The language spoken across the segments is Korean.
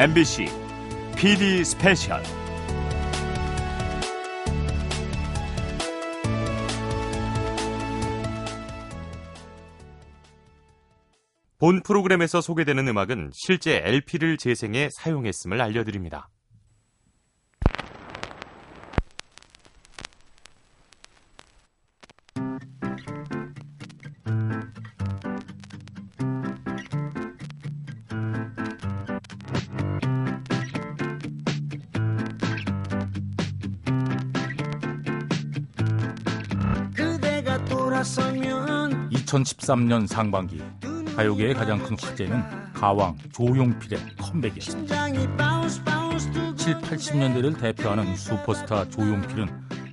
MBC PD 스페셜 본 프로그램에서 소개되는 음악은 실제 LP를 재생해 사용했음을 알려드립니다. 2013년 상반기 가요계의 가장 큰 화제는 가왕 조용필의 컴백이었습니다. 심장이 bounce bounce 두근 7, 80년대를 대표하는 슈퍼스타 조용필은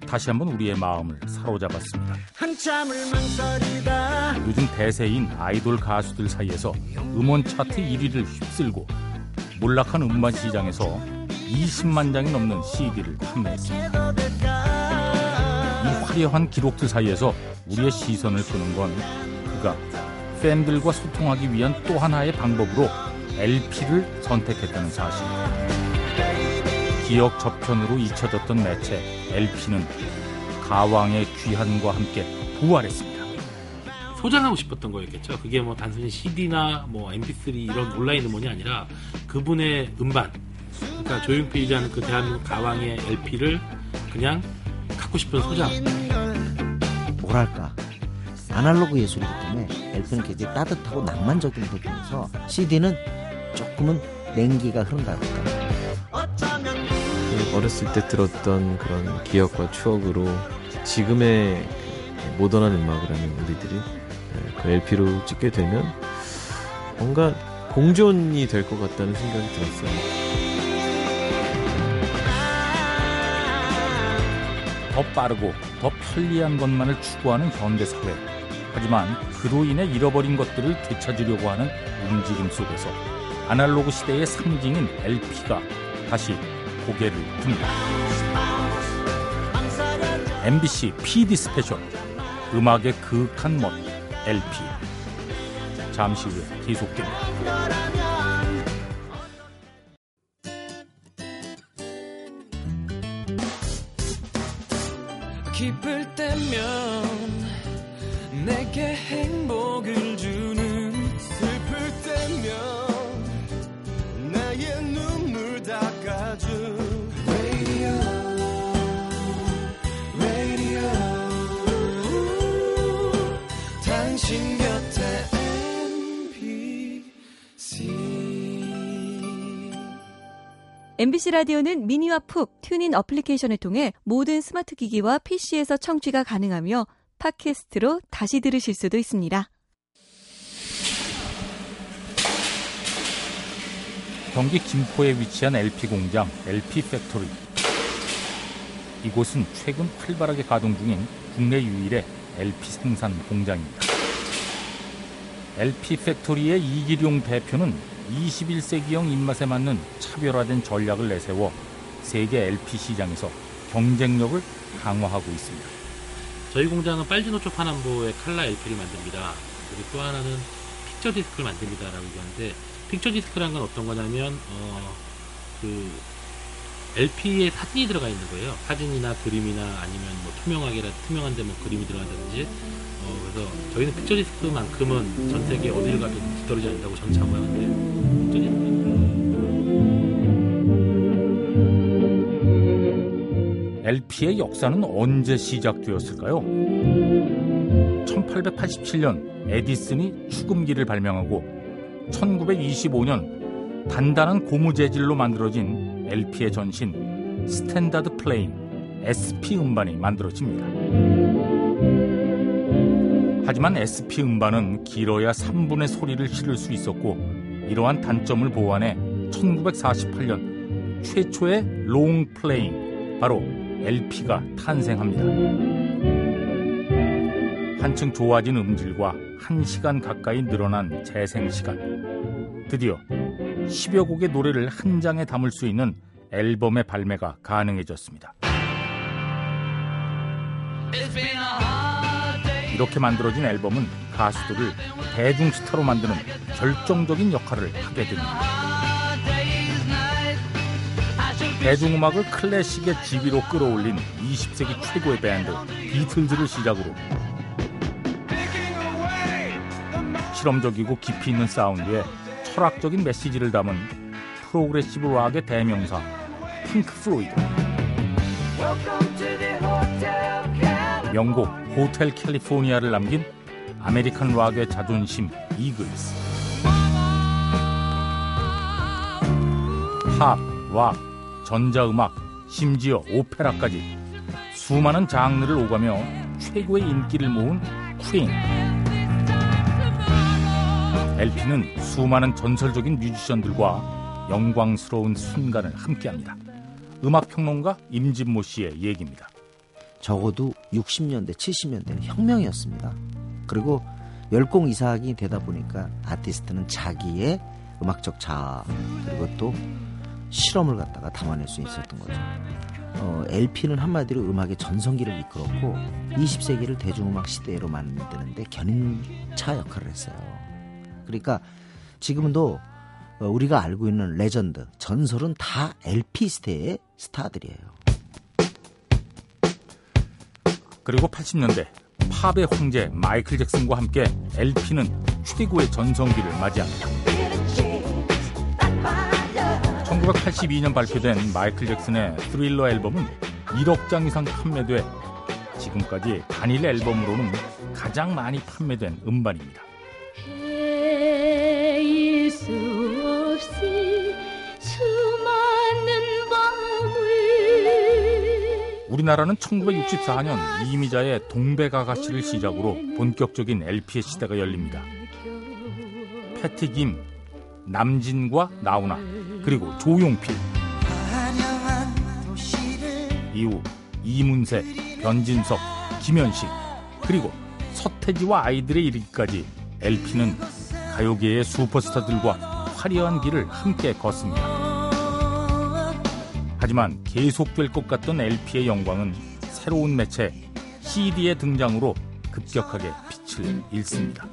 다시 한번 우리의 마음을 사로잡았습니다. 요즘 대세인 아이돌 가수들 사이에서 음원 차트 1위를 휩쓸고 몰락한 음반 시장에서 20만 장이 넘는 CD를 판매했습니다. 이 화려한 기록들 사이에서 우리의 시선을 끄는 건 그가 팬들과 소통하기 위한 또 하나의 방법으로 LP를 선택했다는 사실. 기억 저편으로 잊혀졌던 매체 LP는 가왕의 귀환과 함께 부활했습니다. 소장하고 싶었던 거였겠죠. 그게 뭐 단순히 CD나 뭐 MP3 이런 온라인 음원이 아니라 그분의 음반, 그러니까 조용필이라는 그 대한민국 가왕의 LP를 그냥 갖고 싶은 소장. 뭐랄까 아날로그 예술이기 때문에 LP는 굉장히 따뜻하고 낭만적인 부분에서 CD는 조금은 냉기가 흐른다 할까 어쩌면 그 어렸을 때 들었던 그런 기억과 추억으로 지금의 그 모던한 음악을 하는 우리들이 예, 그 LP로 찍게 되면 뭔가 공존이 될 것 같다는 생각이 들었어요. 더 빠르고 더 편리한 것만을 추구하는 현대 사회. 하지만 그로 인해 잃어버린 것들을 되찾으려고 하는 움직임 속에서 아날로그 시대의 상징인 LP가 다시 고개를 듭니다. MBC PD 스페셜 음악의 그윽한 멋 LP 잠시 후에 계속됩니다. MBC 라디오는 미니와 푹 TuneIn 어플리케이션을 통해 모든 스마트 기기와 PC에서 청취가 가능하며 팟캐스트로 다시 들으실 수도 있습니다. 경기 김포에 위치한 LP 공장 LP 팩토리. 이곳은 최근 활발하게 가동 중인 국내 유일의 LP 생산 공장입니다. LP 팩토리의 이기룡 대표는 21세기형 입맛에 맞는 차별화된 전략을 내세워 세계 LP 시장에서 경쟁력을 강화하고 있습니다. 저희 공장은 빨주노초 파남보의 칼라 LP를 만듭니다. 그리고 또 하나는 picture disc를 만듭니다라고 얘기하는데 picture disc란 건 어떤 거냐면 어, 그 LP에 사진이 들어가 있는 거예요. 사진이나 그림이나 아니면 뭐 투명하게라 투명한데 뭐 그림이 들어간다든지. 어, 그래서 저희는 picture disc만큼은 전 세계 어딜 가도 뒤떨어지지 않는다고 전 자부하는데 LP의 역사는 언제 시작되었을까요? 1887년 에디슨이 축음기를 발명하고 1925년 단단한 고무 재질로 만들어진 LP의 전신 standard playing SP 음반이 만들어집니다. 하지만 SP 음반은 길어야 3분의 소리를 실을 수 있었고 이러한 단점을 보완해 1948년 최초의 long playing 바로 LP가 탄생합니다. 한층 좋아진 음질과 1시간 가까이 늘어난 재생 시간. 드디어 10여 곡의 노래를 한 장에 담을 수 있는 앨범의 발매가 가능해졌습니다. 이렇게 만들어진 앨범은 가수들을 대중 스타로 만드는 결정적인 역할을 하게 됩니다. 대중음악을 클래식의 지위로 끌어올린 20세기 최고의 밴드 비틀즈를 시작으로 실험적이고 깊이 있는 사운드에 철학적인 메시지를 담은 progressive rock의 대명사 핑크 플로이드 명곡 호텔 캘리포니아를 남긴 아메리칸 락의 자존심 이글스 팝, 락, 전자음악, 심지어 오페라까지 수많은 장르를 오가며 최고의 인기를 모은 퀸. LP는 수많은 전설적인 뮤지션들과 영광스러운 순간을 함께합니다. 음악평론가 임진모 씨의 얘기입니다. 적어도 60년대, 70년대는 혁명이었습니다. 그리고 멸공 이상이 되다 보니까 아티스트는 자기의 음악적 자아 그리고 또 실험을 갖다가 담아낼 수 있었던 거죠. 어, LP는 한마디로 음악의 전성기를 이끌었고 20세기를 대중음악 시대로 만드는데 견인차 역할을 했어요. 그러니까 지금도 어, 우리가 알고 있는 레전드, 전설은 다 LP 시대의 스타들이에요. 그리고 80년대 팝의 황제 마이클 잭슨과 함께 LP는 최고의 전성기를 맞이합니다. 1982년 발표된 마이클 잭슨의 스릴러 앨범은 1억 장 이상 판매돼 지금까지 단일 앨범으로는 가장 많이 판매된 음반입니다. 우리나라는 1964년 이미자의 동백아가씨를 시작으로 본격적인 LP의 시대가 열립니다. 패티 김, 남진과 나훈아, 그리고 조용필. 이후 이문세, 변진석, 김현식, 그리고 서태지와 아이들의 이르기까지 LP는 가요계의 슈퍼스타들과 화려한 길을 함께 걷습니다. 하지만 계속될 것 같던 LP의 영광은 새로운 매체 CD의 등장으로 급격하게 빛을 잃습니다.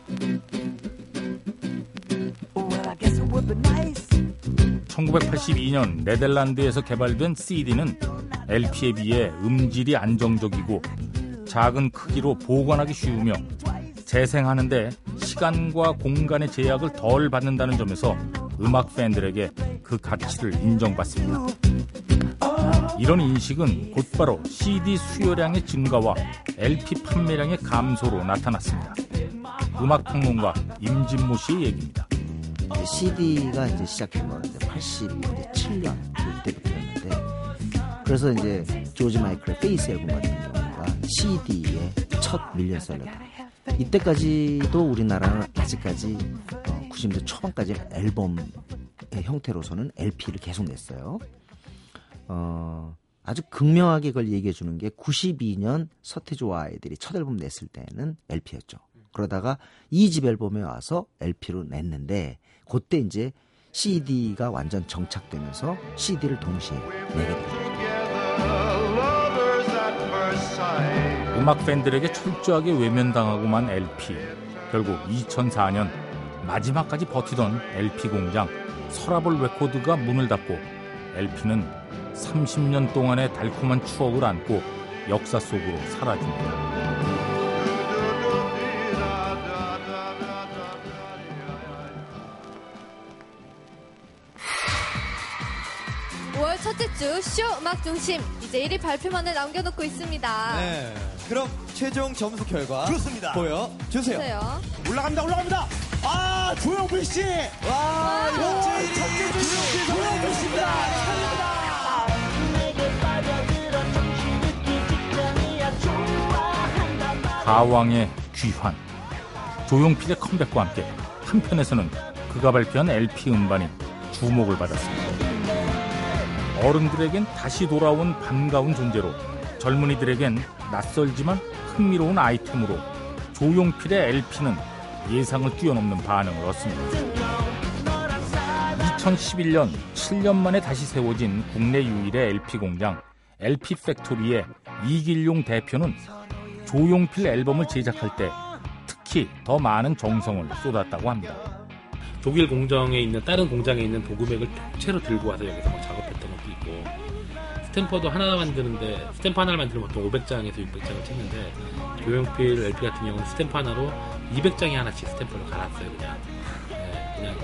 1982년 네덜란드에서 개발된 CD는 LP에 비해 음질이 안정적이고 작은 크기로 보관하기 쉬우며 재생하는데 시간과 공간의 제약을 덜 받는다는 점에서 음악 팬들에게 그 가치를 인정받습니다. 이런 인식은 곧바로 CD 수요량의 증가와 LP 판매량의 감소로 나타났습니다. 음악 평론가 임진모 씨의 얘기입니다. CD가 이제 시작된 건 이제 87년 그때부터였는데 그래서 이제 조지 마이클의 Faith 앨범 같은 경우가 CD의 첫 밀리언셀러다. 이때까지도 우리나라는 아직까지 어, 90년대 초반까지 앨범의 형태로서는 LP를 계속 냈어요. 어, 아주 극명하게 그걸 얘기해 주는 게 92년 서태지와 아이들이 첫 앨범 냈을 때는 LP였죠. 그러다가 2집 앨범에 와서 LP로 냈는데 그때 이제 CD가 완전 정착되면서 CD를 동시에 내게 되죠. 음악 팬들에게 철저하게 외면당하고만 LP. 결국 2004년 마지막까지 버티던 LP 공장 서라볼 레코드가 문을 닫고 LP는 30년 동안의 달콤한 추억을 안고 역사 속으로 사라집니다. 5월 첫째 주쇼 음악 중심 이제 1위 발표만을 남겨놓고 있습니다. 네. 그럼 최종 점수 결과 좋습니다. 보여 주세요. 올라갑니다, 올라갑니다. 아, 조영필 씨. 와, 이번 와, 주 첫째 주 조영필 씨입니다. 가왕의 귀환. 조용필의 컴백과 함께 한편에서는 그가 발표한 LP 음반이 주목을 받았습니다. 어른들에겐 다시 돌아온 반가운 존재로 젊은이들에겐 낯설지만 흥미로운 아이템으로 조용필의 LP는 예상을 뛰어넘는 반응을 얻습니다. 2011년 7년 만에 다시 세워진 국내 유일의 LP 공장 LP 팩토리의 이길용 대표는 조용필 앨범을 제작할 때 특히 더 많은 정성을 쏟았다고 합니다. 독일 공장에 있는 다른 공장에 있는 도금액을 통째로 들고 와서 여기서 막 작업했던 것도 있고 stamper도 하나 만드는데 스탬프 하나를 만들면 보통 500장에서 600장을 찍는데 조용필 LP 같은 경우는 스탬프 하나로 200장에 하나씩 스탬프를 갈았어요 그냥 네, 그냥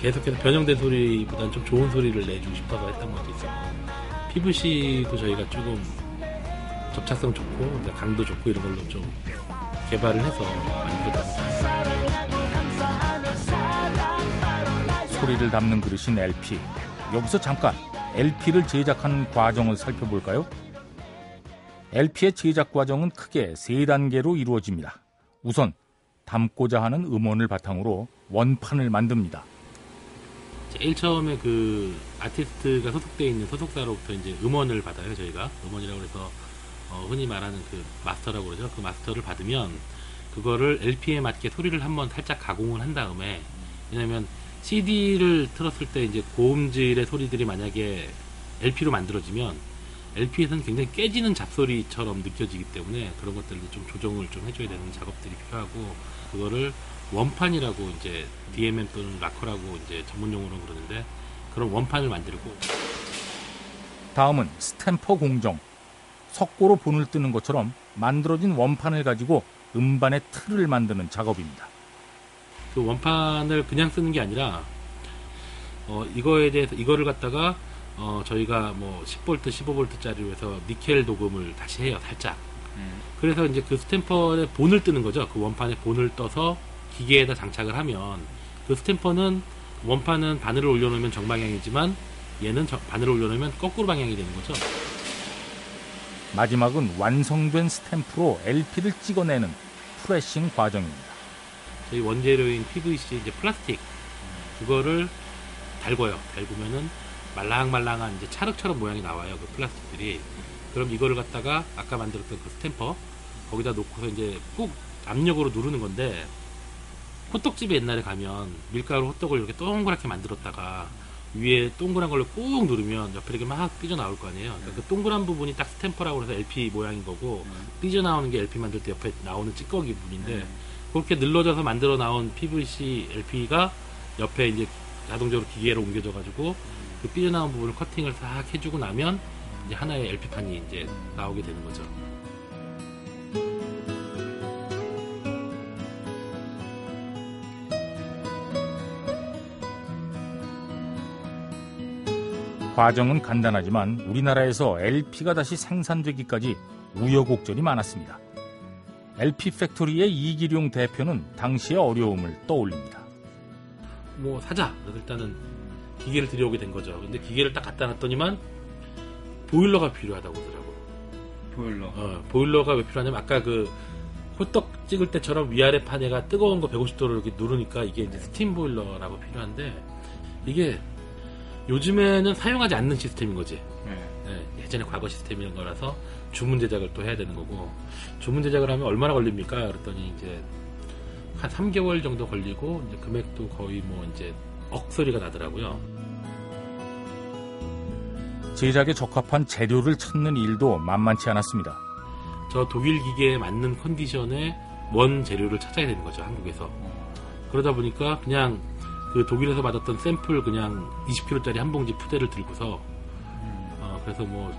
계속해서 변형된 소리보다는 좀 좋은 소리를 내주고 싶어서 했던 것도 있었고 PVC도 저희가 조금 접착성 좋고 강도 좋고 이런 걸로 좀 개발을 해서 만들었던 소리를 담는 그릇인 LP. 여기서 잠깐 LP를 제작하는 과정을 살펴볼까요? LP의 제작 과정은 크게 세 단계로 이루어집니다. 우선 담고자 하는 음원을 바탕으로 원판을 만듭니다. 제일 처음에 그 아티스트가 소속되어 있는 소속사로부터 이제 음원을 받아요 저희가 음원이라고 해서 어, 흔히 말하는 그 마스터라고 그러죠 그 마스터를 받으면 그거를 LP에 맞게 소리를 한번 살짝 가공을 한 다음에 왜냐면 CD를 틀었을 때 이제 고음질의 소리들이 만약에 LP로 만들어지면 LP에서는 굉장히 깨지는 잡소리처럼 느껴지기 때문에 그런 것들을 좀 조정을 좀 해줘야 되는 작업들이 필요하고 그거를 원판이라고 이제 DMM 또는 락커라고 이제 전문 용어로 그러는데 그런 원판을 만들고 다음은 스탬퍼 공정. 석고로 본을 뜨는 것처럼 만들어진 원판을 가지고 음반의 틀을 만드는 작업입니다. 그 원판을 그냥 쓰는 게 아니라 어 이거에 대해서 이거를 갖다가 어 저희가 뭐 10V, 15V짜리로 해서 니켈 도금을 다시 해요 살짝. 그래서 이제 그 스탬퍼의 본을 뜨는 거죠. 그 원판에 본을 떠서 기계에다 장착을 하면 그 스탬퍼는 원판은 바늘을 올려놓으면 정방향이지만 얘는 저- 바늘을 올려놓으면 거꾸로 방향이 되는 거죠. 마지막은 완성된 스탬프로 LP를 찍어내는 pressing 과정입니다. 저희 원재료인 PVC 이제 플라스틱 그거를 달궈요. 달구면은 말랑말랑한 이제 찰흙처럼 모양이 나와요. 그 플라스틱들이. 그럼 이거를 갖다가 아까 만들었던 그 stamper 거기다 놓고서 이제 꾹 압력으로 누르는 건데 호떡집에 옛날에 가면 밀가루 호떡을 이렇게 동그랗게 만들었다가 위에 동그란 걸로 꾹 누르면 옆에 이렇게 막 삐져 나올 거 아니에요. 그러니까 그 동그란 부분이 딱 스탬퍼라고 해서 LP 모양인 거고 삐져 나오는 게 LP 만들 때 옆에 나오는 찌꺼기 부분인데 그렇게 늘러져서 만들어 나온 PVC LP가 옆에 이제 자동적으로 기계로 옮겨져 가지고 그 삐져 나온 부분을 커팅을 싹 해주고 나면 이제 하나의 LP판이 이제 나오게 되는 거죠. 과정은 간단하지만 우리나라에서 LP가 다시 생산되기까지 우여곡절이 많았습니다. LP 팩토리의 이기룡 대표는 당시의 어려움을 떠올립니다. 뭐 사자. 일단은 기계를 들여오게 된 거죠. 근데 기계를 딱 갖다 놨더니만 보일러가 필요하다고 하더라고. 보일러. 어, 보일러가 왜 필요하냐면 아까 그 호떡 찍을 때처럼 위아래 판에가 뜨거운 거 150도로 이렇게 누르니까 이게 이제 스팀 보일러라고 필요한데 이게 요즘에는 사용하지 않는 시스템인 거지. 네, 예전에 과거 시스템인 거라서 주문 제작을 또 해야 되는 거고 주문 제작을 하면 얼마나 걸립니까? 그랬더니 이제 한 3개월 정도 걸리고 이제 금액도 거의 뭐 이제 억소리가 나더라고요. 제작에 적합한 재료를 찾는 일도 만만치 않았습니다. 저 독일 기계에 맞는 컨디션의 원 재료를 찾아야 되는 거죠 한국에서 그러다 보니까 그냥 그 독일에서 받았던 샘플 그냥 20kg짜리 한 봉지 푸대를 들고서 어, 그래서 뭐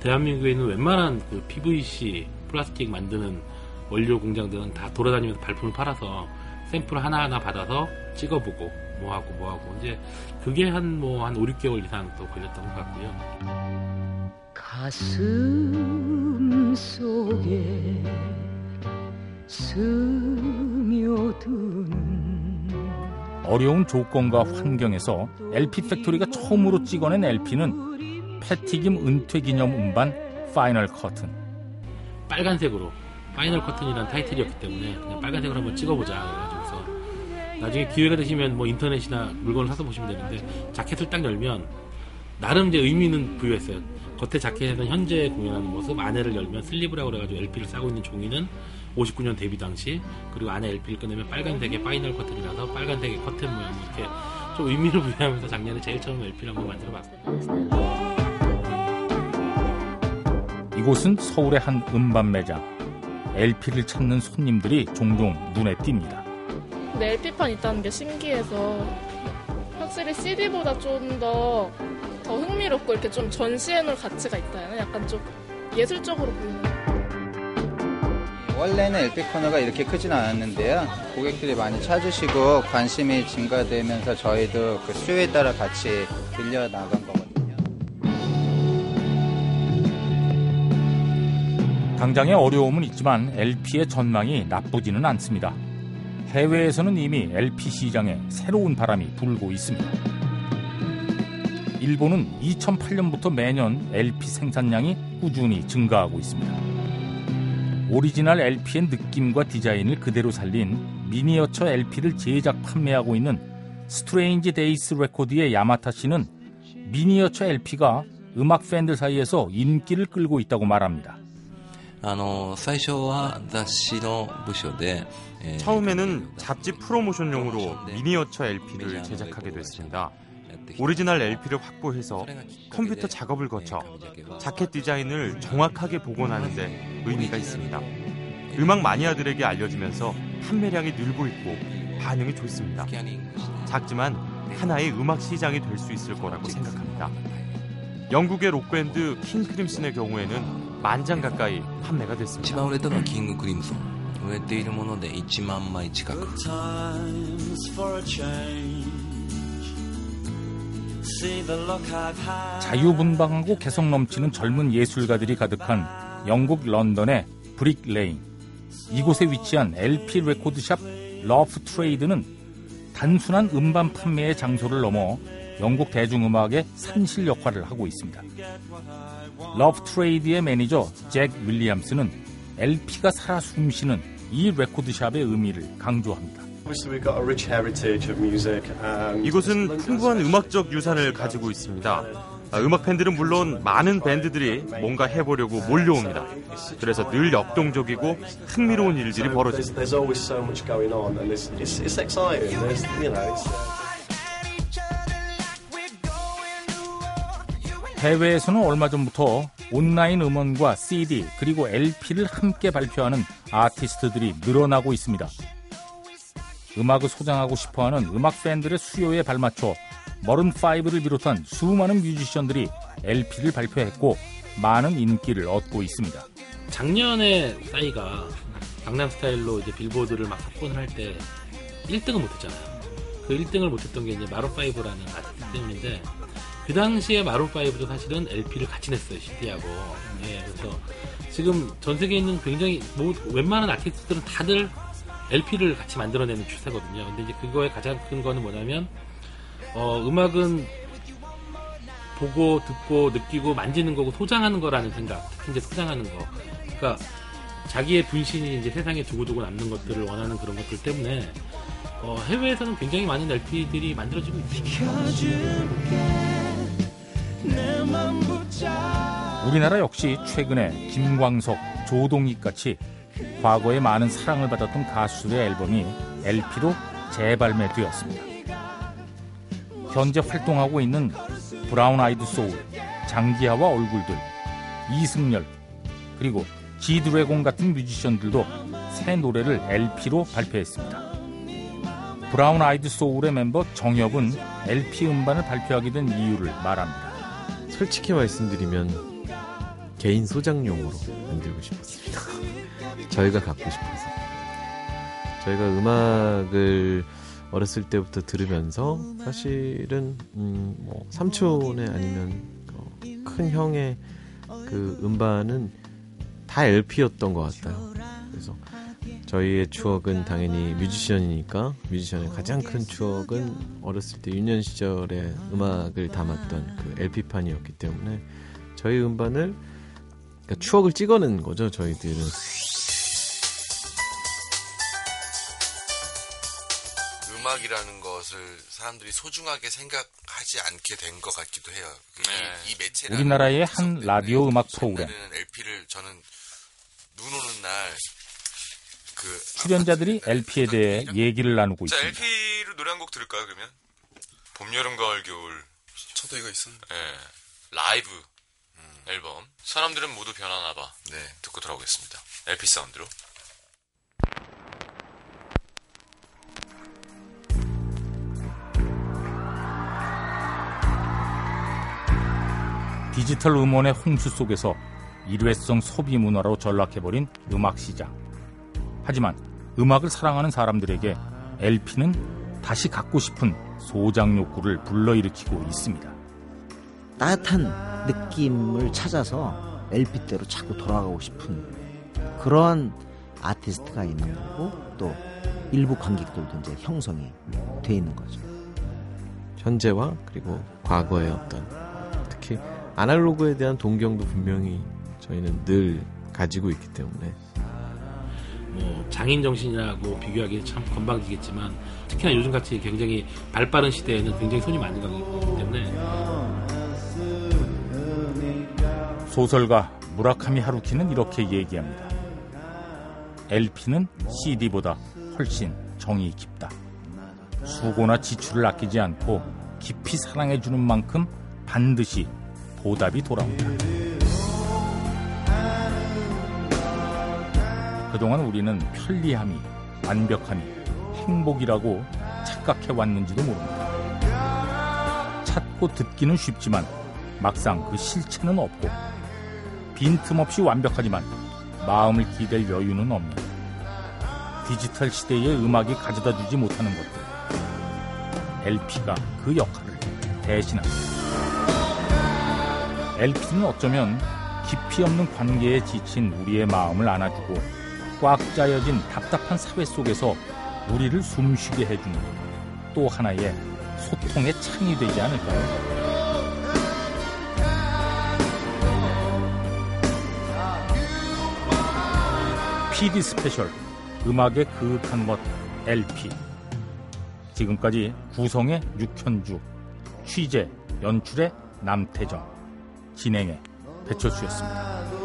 대한민국에 있는 웬만한 그 PVC 플라스틱 만드는 원료 공장들은 다 돌아다니면서 발품을 팔아서 샘플 하나하나 받아서 찍어보고 뭐하고 뭐하고 이제 그게 한 뭐한 5, 6개월 이상 또 걸렸던 것 같고요. 가슴 속에 스며드는 어려운 조건과 환경에서 LP 팩토리가 처음으로 찍어낸 LP는 패티김 은퇴 기념 음반 Final Curtain. 빨간색으로 Final Curtain이라는 타이틀이었기 때문에 그냥 빨간색으로 한번 찍어보자 그래가지고서 나중에 기회가 되시면 뭐 인터넷이나 물건을 사서 보시면 되는데 자켓을 딱 열면 나름 이제 의미는 부여했어요 겉에 자켓에는 현재 공연하는 모습 안에를 열면 sleeve라고 그래가지고 LP를 싸고 있는 종이는 59년 데뷔 당시 그리고 안에 LP를 꺼내면 빨간색의 Final Curtain이 나서 빨간색의 커튼 모양 이렇게 좀 의미를 부여하면서 작년에 제일 처음 LP를 한번 만들어 봤어요 이곳은 서울의 한 음반 매장. LP를 찾는 손님들이 종종 눈에 띕니다. 근데 LP판 있다는 게 신기해서 확실히 CD보다 좀더 더 흥미롭고 이렇게 좀 전시해놓을 가치가 있다 해야 하나? 약간 좀 예술적으로 보이는. 원래는 LP 코너가 이렇게 크진 않았는데요. 고객들이 많이 찾으시고 관심이 증가되면서 저희도 그 수요에 따라 같이 늘려 나간 거거든요. 당장의 어려움은 있지만 LP의 전망이 나쁘지는 않습니다. 해외에서는 이미 LP 시장에 새로운 바람이 불고 있습니다. 일본은 2008년부터 매년 LP 생산량이 꾸준히 증가하고 있습니다. 오리지널 LP의 느낌과 디자인을 그대로 살린 미니어처 LP를 제작 판매하고 있는 스트레인지 데이스 레코드의 야마타 씨는 미니어처 LP가 음악 팬들 사이에서 인기를 끌고 있다고 말합니다. 처음에는 잡지 프로모션용으로 미니어처 LP를 제작하게 됐습니다. 오리지널 LP를 확보해서 컴퓨터 작업을 거쳐 자켓 디자인을 정확하게 복원하는데 의미가 있습니다. 음악 마니아들에게 알려지면서 판매량이 늘고 있고 반응이 좋습니다. 작지만 하나의 음악 시장이 될 수 있을 거라고 생각합니다. 영국의 록밴드 킹 크림슨의 경우에는 만장 가까이 판매가 一 됐습니다. 자유분방하고 개성 넘치는 젊은 예술가들이 가득한 영국 런던의 브릭 레인. 이곳에 위치한 LP 레코드샵 러프 트레이드는 단순한 음반 판매의 장소를 넘어 영국 대중음악의 산실 역할을 하고 있습니다. 러프 트레이드의 매니저 잭 윌리엄스는 LP가 살아 숨쉬는 이 레코드샵의 의미를 강조합니다. Obviously, we've got a rich heritage of music. And 이곳은 풍부한 음악적 유산을 가지고 있습니다. 아, 음악 팬들은 물론 많은 밴드들이 뭔가 해보려고 몰려옵니다. 그래서 늘 역동적이고 흥미로운 일들이 벌어집니다. there's, there's always so much going on, and it's, it's, it's exciting. There's, you know, it's, 해외에서는 얼마 전부터 온라인 음원과 CD 그리고 LP를 함께 발표하는 아티스트들이 늘어나고 있습니다. 음악을 소장하고 싶어하는 음악 팬들의 수요에 발맞춰 머른5를 비롯한 수많은 뮤지션들이 LP를 발표했고 많은 인기를 얻고 있습니다. 작년에 싸이가 강남 스타일로 이제 빌보드를 막 석권을 할 때 1등을 못했잖아요. 그 1등을 못했던 게 이제 마로5라는 아티스트 때문인데 그 당시에 마로5도 사실은 LP를 같이 냈어요 CD하고. 예, 그래서 지금 전 세계에 있는 굉장히 뭐 웬만한 아티스트들은 다들 LP를 같이 만들어내는 추세거든요. 근데 이제 그거의 가장 큰 거는 뭐냐면 어, 음악은 보고 듣고 느끼고 만지는 거고 소장하는 거라는 생각. 특히 이제 소장하는 거. 그러니까 자기의 분신이 이제 세상에 두고두고 남는 것들을 원하는 그런 것들 때문에 어, 해외에서는 굉장히 많은 LP들이 만들어지고 있습니다. 우리나라 역시 최근에 김광석, 조동익 같이 과거에 많은 사랑을 받았던 가수들의 앨범이 LP로 재발매되었습니다. 현재 활동하고 있는 브라운 아이드 소울, 장기하와 얼굴들, 이승열, 그리고 지드래곤 같은 뮤지션들도 새 노래를 LP로 발표했습니다. 브라운 아이드 소울의 멤버 정엽은 LP 음반을 발표하게 된 이유를 말합니다. 솔직히 말씀드리면 개인 소장용으로 만들고 싶었습니다. 저희가 갖고 싶어서. 저희가 음악을 어렸을 때부터 들으면서 사실은 음, 뭐 삼촌의 아니면 어, 큰 형의 그 음반은 다 LP였던 것 같아요. 그래서 저희의 추억은 당연히 뮤지션이니까 뮤지션의 가장 큰 추억은 어렸을 때 유년 시절의 음악을 담았던 그 LP판이었기 때문에 저희 음반을 그러니까 추억을 찍어낸 거죠 저희들은 음악이라는 것을 사람들이 소중하게 생각하지 않게 된 것 같기도 해요. 그 이, 이 매체라는 우리나라의 한 라디오 음악 프로그램 LP를 저는 눈 오는 날 그 출연자들이 LP에 대해 얘기를 나누고 자, 있습니다. LP로 노래 한 곡 들을까요, 그러면? 봄, 여름, 가을, 겨울. 저도 이거 있었는데. 예. 라이브 앨범. 사람들은 모두 변하나 봐. 네. 듣고 돌아오겠습니다. LP 사운드로. 디지털 음원의 홍수 속에서 일회성 소비 문화로 전락해버린 음악 시장. 하지만 음악을 사랑하는 사람들에게 LP는 다시 갖고 싶은 소장 욕구를 불러일으키고 있습니다. 따뜻한 느낌을 찾아서 LP대로 자꾸 돌아가고 싶은 그러한 아티스트가 있는 거고 또 일부 관객들도 이제 형성이 돼 있는 거죠. 현재와 그리고 과거의 어떤 아날로그에 대한 동경도 분명히 저희는 늘 가지고 있기 때문에 뭐 장인 정신이라고 비교하기는 참 건방지겠지만 특히나 요즘같이 굉장히 발빠른 시대에는 굉장히 손이 많이 가기 때문에 소설가 무라카미 하루키는 이렇게 얘기합니다. LP는 CD보다 훨씬 정이 깊다. 수고나 지출을 아끼지 않고 깊이 사랑해주는 만큼 반드시 보답이 돌아온다. 그동안 우리는 편리함이, 완벽함이 행복이라고 착각해 왔는지도 모릅니다. 찾고 듣기는 쉽지만 막상 그 실체는 없고 빈틈없이 완벽하지만 마음을 기댈 여유는 없는 디지털 시대의 음악이 가져다 주지 못하는 것들. LP가 그 역할을 대신합니다. LP는 어쩌면 깊이 없는 관계에 지친 우리의 마음을 안아주고 꽉 짜여진 답답한 사회 속에서 우리를 숨쉬게 해주는 또 하나의 소통의 창이 되지 않을까요? PD 스페셜 음악의 그윽한 것 LP 지금까지 구성의 육현주 취재 연출의 남태정 진행의 배철수였습니다.